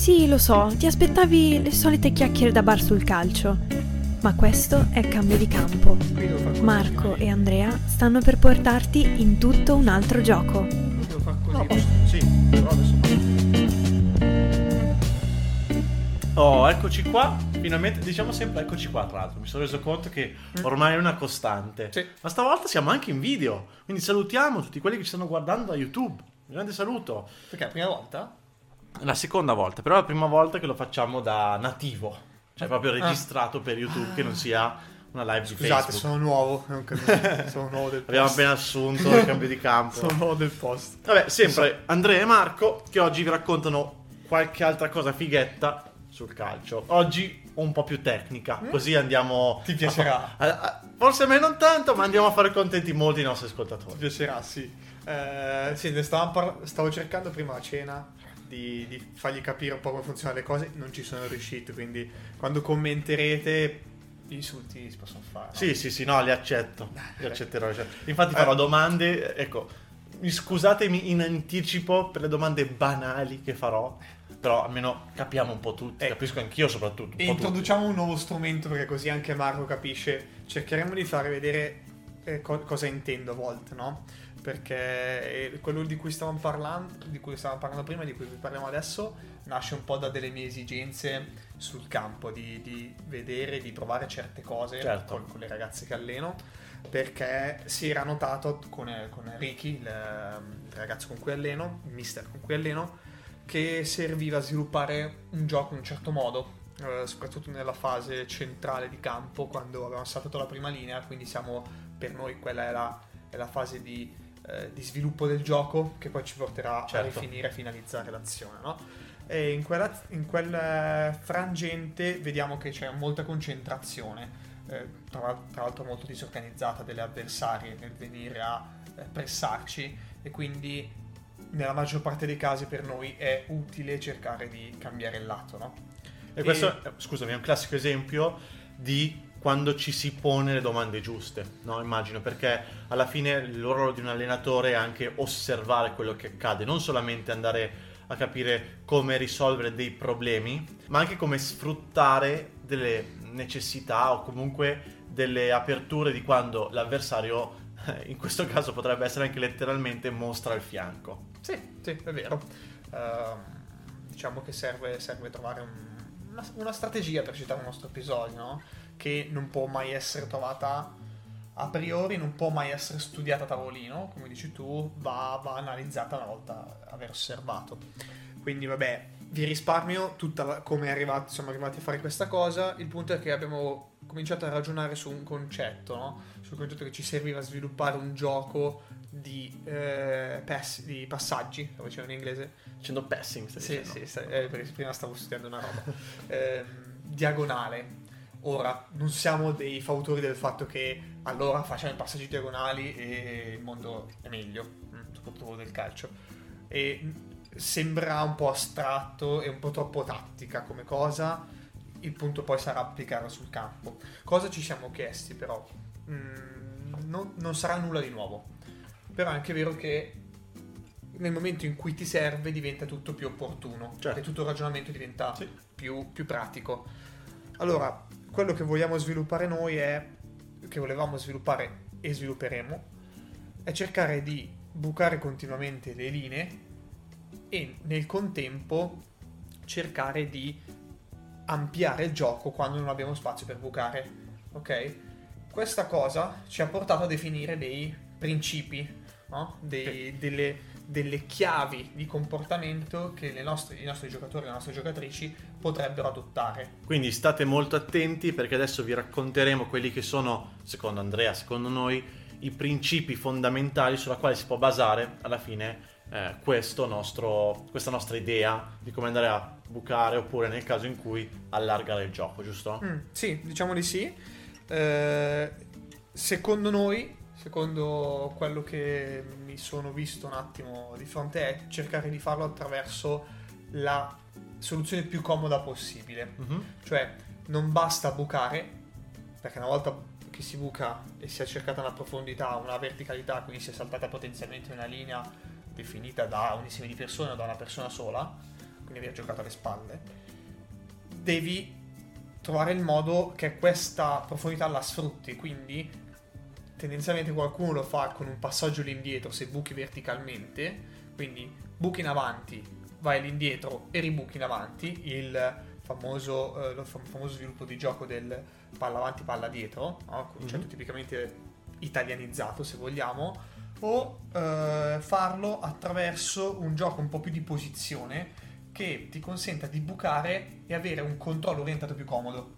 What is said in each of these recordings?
Sì, lo so, ti aspettavi le solite chiacchiere da bar sul calcio. Ma questo è cambio di campo. Marco e Andrea stanno per portarti in tutto un altro gioco. Però adesso Oh, eccoci qua. Finalmente, diciamo sempre eccoci qua, tra l'altro. Mi sono reso conto che ormai è una costante. Sì. Ma stavolta siamo anche in video. Quindi salutiamo tutti quelli che ci stanno guardando da YouTube. Un grande saluto. Perché è la prima volta? La seconda volta, però è la prima volta che lo facciamo da nativo. Cioè proprio Ah. registrato per YouTube, che non sia una live di Scusate, sono nuovo. non capisco. sono nuovo del Abbiamo post. appena assunto il cambio di campo. Sono nuovo del post. Vabbè, sempre Andrea e Marco che oggi vi raccontano qualche altra cosa fighetta sul calcio. Oggi un po' più tecnica, così andiamo... Mm? Ti piacerà. a- a- forse a me non tanto, ma andiamo a fare contenti molti i nostri Ti ascoltatori. piacerà, sì. Eh, sì, ne stavamo par- stavo cercando prima a cena di, di fargli capire un po' come funzionano le cose. Non ci sono riuscito, quindi quando commenterete gli insulti si possono fare. no? Sì, sì, sì, no, li accetto. Li accetterò. li accetto. Infatti Eh. farò domande, ecco, mi- scusatemi in anticipo per le domande banali che farò, però almeno capiamo un po' tutti, Eh. capisco anch'io soprattutto. Un E po' tutti. introduciamo un nuovo strumento perché così anche Marco capisce. Cercheremo di fare vedere eh, co- cosa intendo a volte, no? Perché eh, quello di cui stavamo parlando, di cui stavamo parlando prima, e di cui vi parliamo adesso, nasce un po' da delle mie esigenze sul campo, di, di vedere, di provare certe cose Certo. con, con le ragazze che alleno. Perché si era notato con, eh, con Ricky, il, ehm, il ragazzo con cui alleno, il mister con cui alleno, che serviva a sviluppare un gioco in un certo modo, eh, soprattutto nella fase centrale di campo, quando avevamo saltato la prima linea, quindi siamo, per noi quella è la, è la fase di, eh, di sviluppo del gioco che poi ci porterà Certo. a rifinire e finalizzare l'azione. No? E in, quella, in quel eh, frangente vediamo che c'è molta concentrazione, eh, tra, tra l'altro molto disorganizzata delle avversarie nel venire a eh, pressarci e quindi nella maggior parte dei casi per noi è utile cercare di cambiare il lato, no? E questo, eh, scusami, è un classico esempio di quando ci si pone le domande giuste, no? Immagino, perché alla fine il ruolo di un allenatore è anche osservare quello che accade, non solamente andare a capire come risolvere dei problemi, ma anche come sfruttare delle necessità o comunque delle aperture di quando l'avversario, eh, in questo caso potrebbe essere anche letteralmente, mostra il fianco. Sì, sì, è vero. Ehm, diciamo che serve, serve trovare un- una, una strategia per citare il nostro episodio, no? Che non può mai essere trovata a priori, non può mai essere studiata a tavolino, come dici tu, va, va analizzata una volta aver osservato. Quindi vabbè, vi risparmio tutta la- come è arrivato- siamo arrivati a fare questa cosa. Il punto è che abbiamo cominciato a ragionare su un concetto, no? sul concetto che ci serviva a sviluppare un gioco di, eh, pass- di passaggi, stavo dicendo in inglese. Facendo passing, stai Sì, dicendo. sì, sta- eh, prima stavo studiando una roba. Ehm, diagonale. Ora, non siamo dei fautori del fatto che allora facciamo i passaggi diagonali e il mondo è meglio, mm, soprattutto del calcio. E sembra un po' astratto e un po' troppo tattica come cosa. Il punto poi sarà applicarla sul campo. Cosa ci siamo chiesti però? Mm, non, non sarà nulla di nuovo. Però è anche vero che nel momento in cui ti serve diventa tutto più opportuno Certo. e tutto il ragionamento diventa Sì. più, più pratico. Allora, quello che vogliamo sviluppare noi è, che volevamo sviluppare e svilupperemo, è cercare di bucare continuamente le linee e nel contempo cercare di ampliare il gioco quando non abbiamo spazio per bucare. Ok? Questa cosa ci ha portato a definire dei principi, no? Dei- delle, delle chiavi di comportamento che le nostre- i nostri giocatori e le nostre giocatrici potrebbero adottare. Quindi state molto attenti perché adesso vi racconteremo quelli che sono, secondo Andrea, secondo noi, i principi fondamentali sulla quale si può basare alla fine eh, questo nostro, questa nostra idea di come andare a bucare oppure nel caso in cui allargare il gioco, giusto? Mm, sì, diciamo di sì. Eh, secondo noi, secondo quello che mi sono visto un attimo di fronte, è cercare di farlo attraverso la soluzione più comoda possibile. Mhm. Cioè, non basta bucare, perché una volta che si buca e si è cercata una profondità, una verticalità, quindi si è saltata potenzialmente una linea definita da un insieme di persone o da una persona sola, quindi aver giocato alle spalle, devi trovare il modo che questa profondità la sfrutti, quindi tendenzialmente qualcuno lo fa con un passaggio all'indietro se buchi verticalmente, quindi buchi in avanti, vai all'indietro e ribuchi in avanti, il famoso, eh, famoso sviluppo di gioco del palla avanti, palla dietro, no? concetto mm-hmm. tipicamente italianizzato se vogliamo, o eh, farlo attraverso un gioco un po' più di posizione che ti consenta di bucare e avere un controllo orientato più comodo.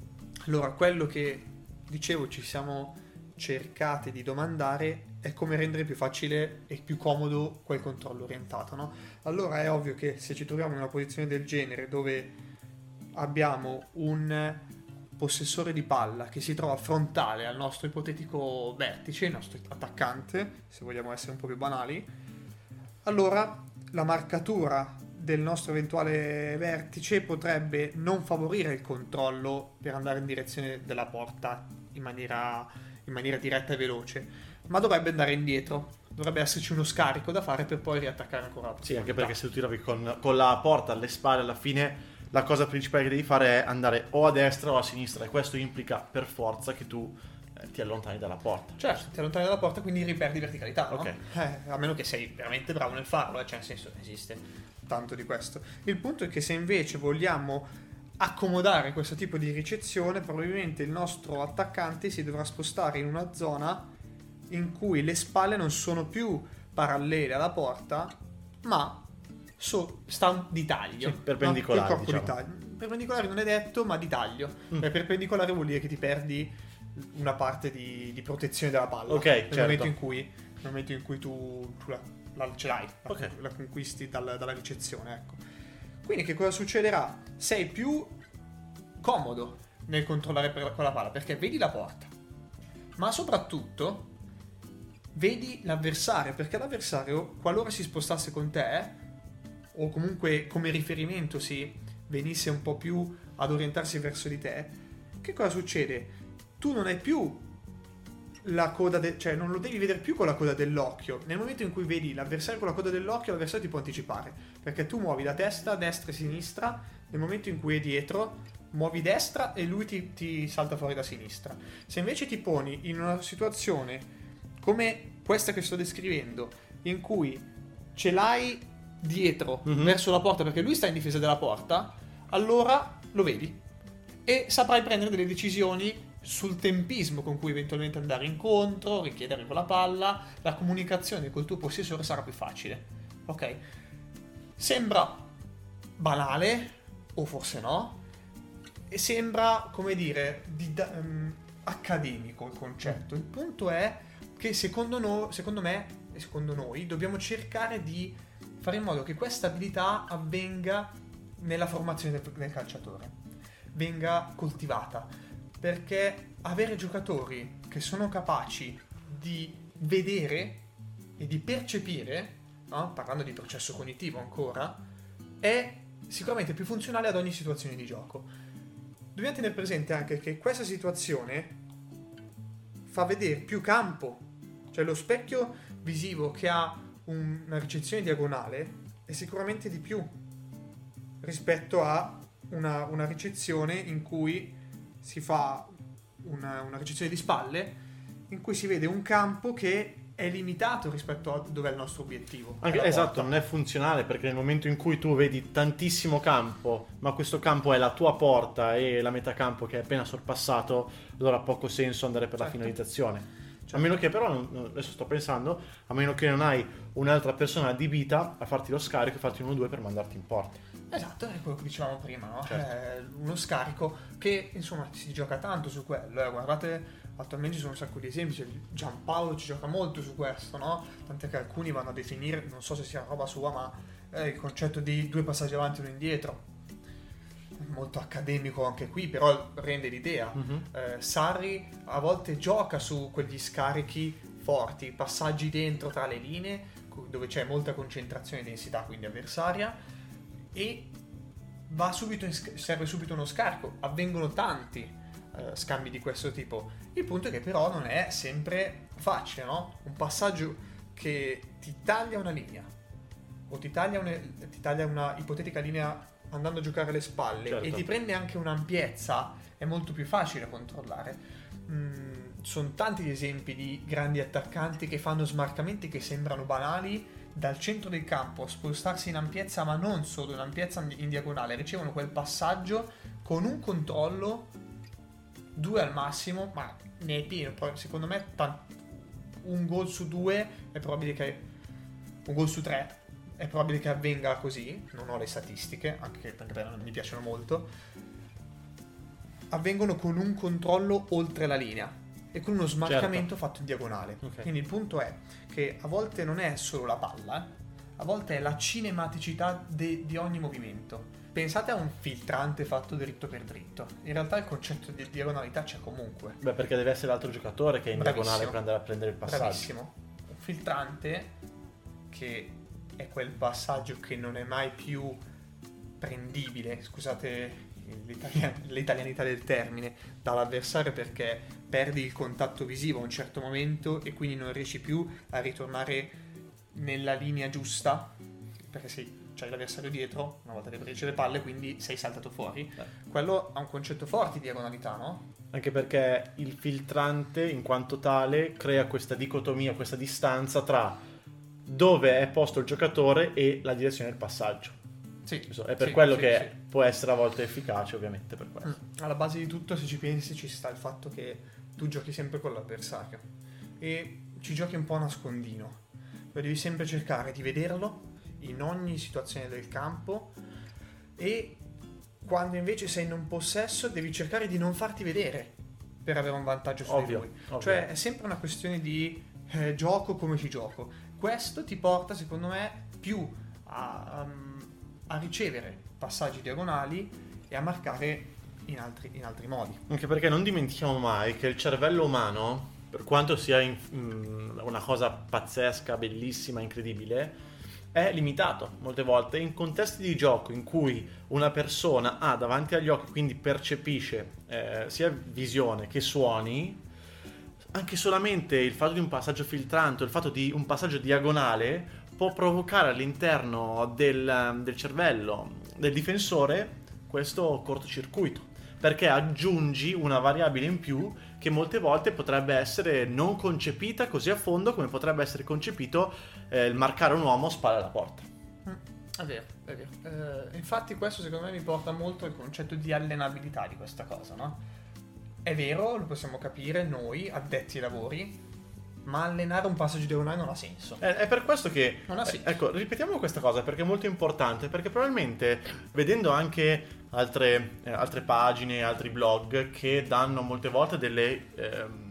Allora, quello che dicevo ci siamo cercati di domandare è come rendere più facile e più comodo quel controllo orientato, no? Allora è ovvio che se ci troviamo in una posizione del genere dove abbiamo un possessore di palla che si trova frontale al nostro ipotetico vertice, il nostro attaccante, se vogliamo essere un po' più banali, allora la marcatura del nostro eventuale vertice potrebbe non favorire il controllo per andare in direzione della porta in maniera, in maniera diretta e veloce, ma dovrebbe andare indietro. Dovrebbe esserci uno scarico da fare per poi riattaccare ancora. Sì, anche perché se tu ti trovi con, con la porta alle spalle alla fine la cosa principale che devi fare è andare o a destra o a sinistra e questo implica per forza che tu eh, ti allontani dalla porta. Certo, ti allontani dalla porta quindi riperdi verticalità, no? Ok. Eh, a meno che sei veramente bravo nel farlo, eh, cioè nel senso esiste tanto di questo. Il punto è che se invece vogliamo accomodare questo tipo di ricezione, probabilmente il nostro attaccante si dovrà spostare in una zona in cui le spalle non sono più parallele alla porta, ma so, sta di taglio. Sì, perpendicolare. No? Diciamo. Di taglio. Perpendicolare non è detto, ma di taglio. Mm. perpendicolare vuol dire che ti perdi una parte di, di protezione della palla. Ok, nel, certo. momento, in cui, nel momento in cui tu, tu la, la, ce l'hai, okay. la, la, conquisti dal, dalla ricezione. Ecco. Quindi che cosa succederà? Sei più comodo nel controllare per, con la palla perché vedi la porta, ma soprattutto vedi l'avversario perché l'avversario, qualora si spostasse con te, o comunque come riferimento si venisse un po' più ad orientarsi verso di te, che cosa succede? Tu non hai più la coda del... cioè non lo devi vedere più con la coda dell'occhio. Nel momento in cui vedi l'avversario con la coda dell'occhio, l'avversario ti può anticipare, perché tu muovi la testa destra e sinistra, nel momento in cui è dietro, muovi destra e lui ti, ti salta fuori da sinistra. Se invece ti poni in una situazione come questa che sto descrivendo, in cui ce l'hai dietro mm-hmm. verso la porta perché lui sta in difesa della porta, allora lo vedi e saprai prendere delle decisioni sul tempismo con cui eventualmente andare incontro, richiedere con la palla, la comunicazione col tuo possessore sarà più facile. Ok? Sembra banale, o forse no, e sembra, come dire, di, um, accademico il concetto. Il punto è che secondo, no, secondo me e secondo noi dobbiamo cercare di fare in modo che questa abilità avvenga nella formazione del, del calciatore, venga coltivata, perché avere giocatori che sono capaci di vedere e di percepire, no? parlando di processo cognitivo ancora, è sicuramente più funzionale ad ogni situazione di gioco. Dobbiamo tenere presente anche che questa situazione fa vedere più campo, cioè lo specchio visivo che ha una ricezione diagonale è sicuramente di più rispetto a una, una ricezione in cui si fa una, una, ricezione di spalle in cui si vede un campo che è limitato rispetto a dove è il nostro obiettivo. Anche, esatto, non è funzionale perché nel momento in cui tu vedi tantissimo campo, ma questo campo è la tua porta e la metà campo che è appena sorpassato, allora ha poco senso andare per certo. la finalizzazione. Cioè, a meno che però, adesso sto pensando, a meno che non hai un'altra persona adibita a farti lo scarico e farti uno o due per mandarti in porta. Esatto, è quello che dicevamo prima, no? certo. eh, uno scarico che insomma si gioca tanto su quello. Eh. Guardate, attualmente ci sono un sacco di esempi, cioè, Giampaolo ci gioca molto su questo, no? Tant'è che alcuni vanno a definire, non so se sia roba sua, ma eh, il concetto di due passaggi avanti e uno indietro molto accademico anche qui, però rende l'idea. Mm-hmm. Eh, Sarri a volte gioca su quegli scarichi forti, passaggi dentro tra le linee, dove c'è molta concentrazione e densità, quindi avversaria, e subito in, serve subito uno scarico. Avvengono tanti eh, scambi di questo tipo. Il punto è che però non è sempre facile, no? Un passaggio che ti taglia una linea o ti taglia, una, ti taglia una ipotetica linea andando a giocare alle spalle Certo. e ti prende anche un'ampiezza, è molto più facile controllare. Mm, sono tanti gli esempi di grandi attaccanti che fanno smarcamenti che sembrano banali dal centro del campo, spostarsi in ampiezza, ma non solo in ampiezza in diagonale, ricevono quel passaggio con un controllo, due al massimo, ma ne è pieno. Poi, secondo me un gol su due è probabile che un gol su tre è probabile che avvenga così, non ho le statistiche, anche perché non mi piacciono molto, avvengono con un controllo oltre la linea e con uno smarcamento fatto in diagonale. Ok. Quindi il punto è che a volte non è solo la palla, eh, a volte è la cinematicità de- di ogni movimento. Pensate a un filtrante fatto dritto per dritto. In realtà il concetto di diagonalità c'è comunque. Beh, perché deve essere l'altro giocatore che è in Bravissimo. diagonale per andare a prendere il passaggio. Bravissimo. Un filtrante che è quel passaggio che non è mai più prendibile, scusate l'italia- l'italianità del termine, dall'avversario perché perdi il contatto visivo a un certo momento e quindi non riesci più a ritornare nella linea giusta perché sei, c'hai l'avversario dietro una volta che prendi le palle quindi sei saltato fuori. Eh. Quello ha un concetto forte di diagonalità, no? Anche perché il filtrante, in quanto tale, crea questa dicotomia, questa distanza tra dove è posto il giocatore e la direzione del passaggio. Sì, È per sì, quello sì, che sì. può essere a volte efficace, ovviamente, per questo. Mm. Alla base di tutto, se ci pensi, ci sta il fatto che tu giochi sempre con l'avversario e ci giochi un po' a nascondino. Poi devi sempre cercare di vederlo in ogni situazione del campo e quando invece sei in un possesso devi cercare di non farti vedere per avere un vantaggio su di Ovvio, lui. ovvio. Cioè è sempre una questione di eh, gioco come ci gioco. Questo ti porta, secondo me, più a, um, a ricevere passaggi diagonali e a marcare in altri, in altri modi. Anche perché non dimentichiamo mai che il cervello umano, per quanto sia in- mm, una cosa pazzesca, bellissima, incredibile, è limitato molte volte in contesti di gioco in cui una persona ha davanti agli occhi, quindi percepisce eh, sia visione che suoni, anche solamente il fatto di un passaggio filtrante, il fatto di un passaggio diagonale può provocare all'interno del, del cervello del difensore questo cortocircuito perché aggiungi una variabile in più che molte volte potrebbe essere non concepita così a fondo come potrebbe essere concepito eh, il marcare un uomo spalle alla porta. È vero, è vero. Eh, infatti questo secondo me mi porta molto al concetto di allenabilità di questa cosa, no? È vero, lo possiamo capire noi, addetti ai lavori, ma allenare un passaggio diagonale non ha senso. È, è per questo che... Non ha senso. eh, ecco, ripetiamo questa cosa perché è molto importante, perché probabilmente vedendo anche altre, eh, altre pagine, altri blog che danno molte volte delle... ehm,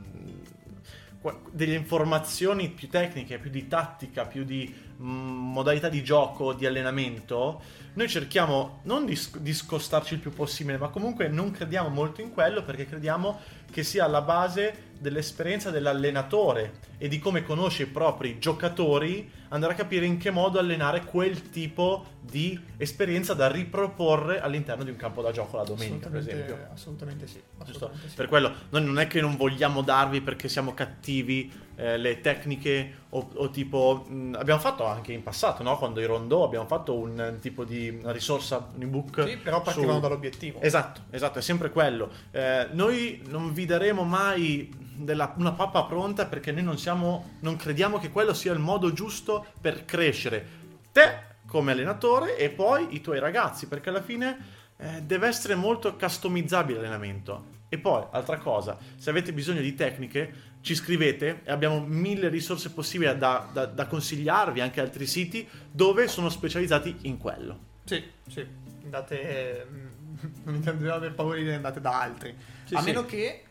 delle informazioni più tecniche, più di tattica, più di modalità di gioco, di allenamento, noi cerchiamo non di, di scostarci il più possibile, ma comunque non crediamo molto in quello perché crediamo che sia alla base dell'esperienza dell'allenatore e di come conosce i propri giocatori andrà a capire in che modo allenare quel tipo di esperienza da riproporre all'interno di un campo da gioco la domenica, per esempio. assolutamente sì. Assolutamente sì. Per quello noi non è che non vogliamo darvi perché siamo cattivi eh, le tecniche o, o tipo mh, abbiamo fatto anche in passato, no? quando i rondò abbiamo fatto un tipo di risorsa, un ebook Sì, però partivano su- dall'obiettivo. Esatto, esatto, è sempre quello. Eh, noi non vi daremo mai della- una pappa pronta perché noi non siamo, non crediamo che quello sia il modo giusto per crescere te come allenatore e poi i tuoi ragazzi, perché alla fine eh, deve essere molto customizzabile l'allenamento. E poi, altra cosa, se avete bisogno di tecniche, ci scrivete e abbiamo mille risorse possibili da, da- da consigliarvi, anche altri siti dove sono specializzati in quello. Sì, sì. Andate. mm, Non intendo avere paura di andate da altri. Sì, a sì. meno che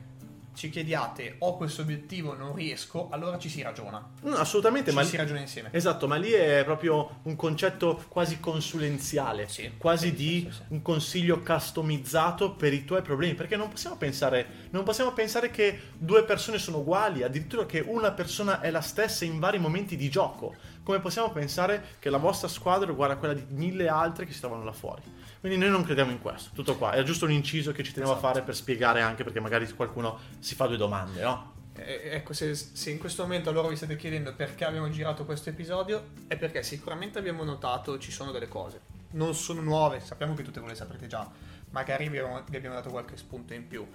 ci chiediate ho questo obiettivo, non riesco, allora ci si ragiona. No, assolutamente, Ci ma si ragiona insieme. Esatto, ma lì è proprio un concetto quasi consulenziale, Sì, quasi sì, di sì, un consiglio customizzato per i tuoi problemi, perché non possiamo pensare, non possiamo pensare che due persone sono uguali, addirittura che una persona è la stessa in vari momenti di gioco, come possiamo pensare che la vostra squadra è uguale a quella di mille altre che si trovano là fuori. Quindi noi non crediamo in questo, tutto qua, era giusto un inciso che ci tenevo Esatto. a fare per spiegare anche perché magari qualcuno si fa due domande, no? Ecco, se, se in questo momento allora vi state chiedendo perché abbiamo girato questo episodio, è perché sicuramente abbiamo notato ci sono delle cose. non sono nuove, sappiamo che tutte voi le saprete già, magari vi abbiamo, vi abbiamo dato qualche spunto in più.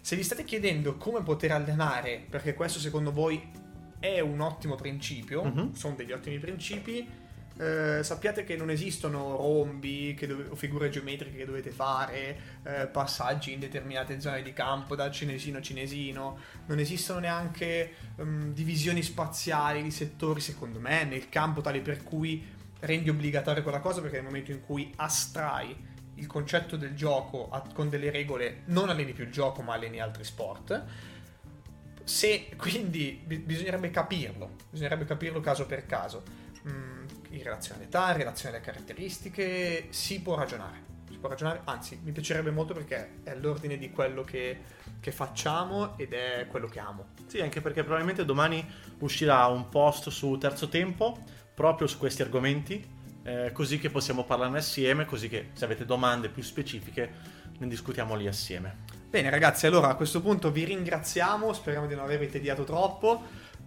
Se vi state chiedendo come poter allenare, perché questo secondo voi è un ottimo principio, Mhm. sono degli ottimi principi, eh, sappiate che non esistono rombi dove- o figure geometriche che dovete fare, eh, passaggi in determinate zone di campo da cinesino a cinesino, non esistono neanche ehm, divisioni spaziali di settori, secondo me, nel campo tale per cui rendi obbligatoria quella cosa perché nel momento in cui astrai il concetto del gioco a- con delle regole non alleni più il gioco ma alleni altri sport se quindi bi- bisognerebbe capirlo. Bisognerebbe capirlo caso per caso. Mm, in relazione all'età in relazione alle caratteristiche si può ragionare si può ragionare anzi mi piacerebbe molto perché è all'ordine di quello che, che facciamo ed è quello che amo Sì, anche perché probabilmente domani uscirà un post su Terzo Tempo proprio su questi argomenti, eh, così che possiamo parlarne assieme, così che se avete domande più specifiche ne discutiamo lì assieme. Bene ragazzi, allora a questo punto vi ringraziamo, speriamo di non avervi tediato troppo.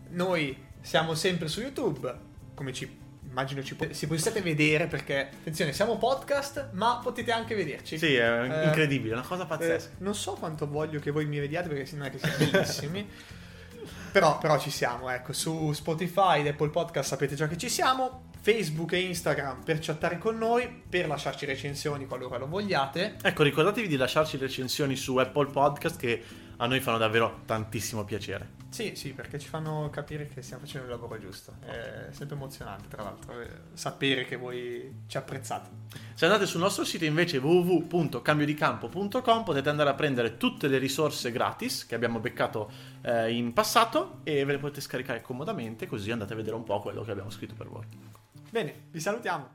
Noi siamo sempre su YouTube, come ci immagino ci po- si possiate vedere perché attenzione, siamo podcast, ma potete anche vederci. Sì, è Eh, incredibile, è una cosa pazzesca. Eh, non so quanto voglio che voi mi vediate perché non è che siete bellissimi. però, però ci siamo, ecco, su Spotify ed Apple Podcast sapete già che ci siamo. Facebook e Instagram per chattare con noi, per lasciarci recensioni qualora lo vogliate. Ecco, ricordatevi di lasciarci recensioni su Apple Podcast che a noi fanno davvero tantissimo piacere. Sì, sì, perché ci fanno capire che stiamo facendo il lavoro giusto. È sempre emozionante, tra l'altro, eh, sapere che voi ci apprezzate. Se andate sul nostro sito invece www.cambiodicampo.com potete andare a prendere tutte le risorse gratis che abbiamo beccato eh, in passato e ve le potete scaricare comodamente così andate a vedere un po' quello che abbiamo scritto per voi. Bene, vi salutiamo.